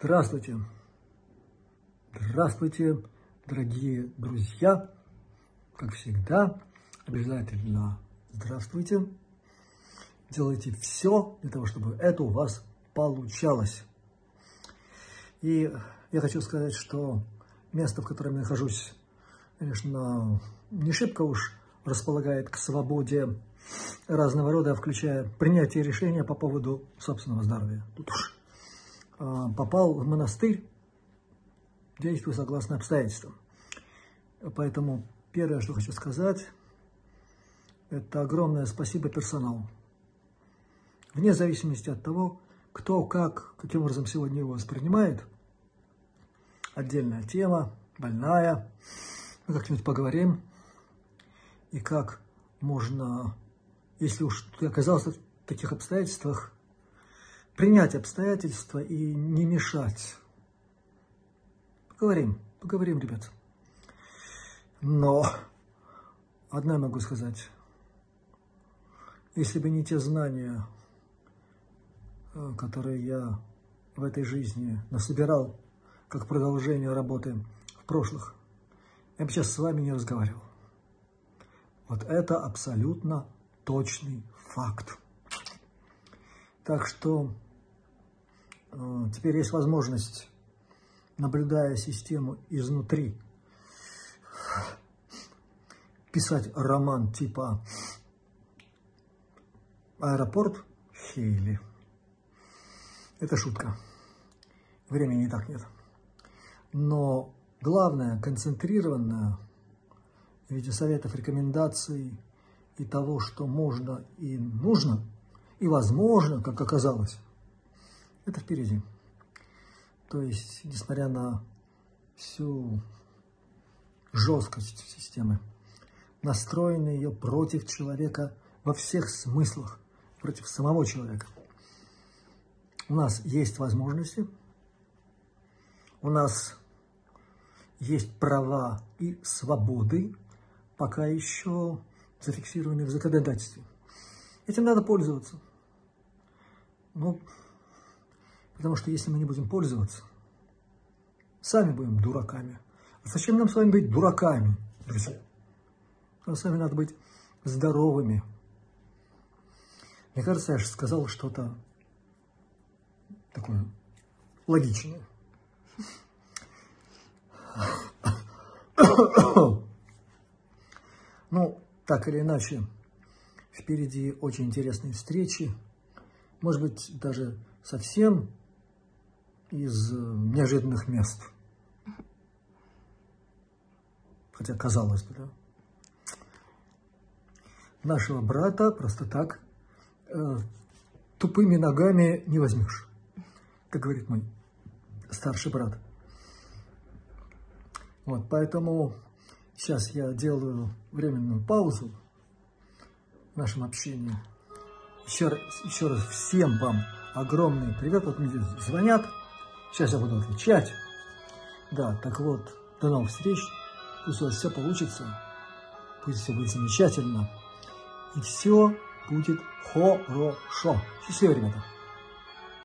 Здравствуйте! Здравствуйте, дорогие друзья! Как всегда, обязательно здравствуйте! Делайте все для того, чтобы это у вас получалось. И я хочу сказать, что место, в котором я нахожусь, конечно, не шибко уж располагает к свободе разного рода, включая принятие решения по поводу собственного здоровья. Тут уж попал в монастырь, действую согласно обстоятельствам. Поэтому первое, что хочу сказать, это огромное спасибо персоналу. Вне зависимости от того, кто, как, каким образом сегодня его воспринимает, отдельная тема, больная, мы как-нибудь поговорим, и как можно, если уж ты оказался в таких обстоятельствах, принять обстоятельства и не мешать. Поговорим, поговорим, ребят. Но одно я могу сказать. Если бы не те знания, э, которые я в этой жизни насобирал, как продолжение работы в прошлых, я бы сейчас с вами не разговаривал. Вот это абсолютно точный факт. Так что теперь есть возможность, наблюдая систему изнутри, писать роман типа «Аэропорт Хейли». Это шутка. Времени и так нет. Но главное, концентрированное в виде советов, рекомендаций и того, что можно и нужно, и возможно, как оказалось, это впереди. То есть, несмотря на всю жесткость системы, настроены ее против человека во всех смыслах, против самого человека. У нас есть возможности, у нас есть права и свободы, пока еще зафиксированы в законодательстве. Этим надо пользоваться. Ну, Потому что если мы не будем пользоваться, сами будем дураками. А зачем нам с вами быть дураками, друзья? Нам с вами надо быть здоровыми. Мне кажется, я же сказал что-то такое логичное. Ну, так или иначе, впереди очень интересные встречи. Может быть, даже совсем из э, неожиданных мест. Хотя казалось бы, да. Нашего брата просто так э, тупыми ногами не возьмешь, как говорит мой старший брат. Вот, поэтому сейчас я делаю временную паузу в нашем общении. Еще, еще раз всем вам огромный привет. Вот мне звонят. Сейчас я буду отвечать. Да, так вот, до новых встреч. Пусть у вас все получится. Пусть все будет замечательно. И все будет хорошо. Счастливо, ребята.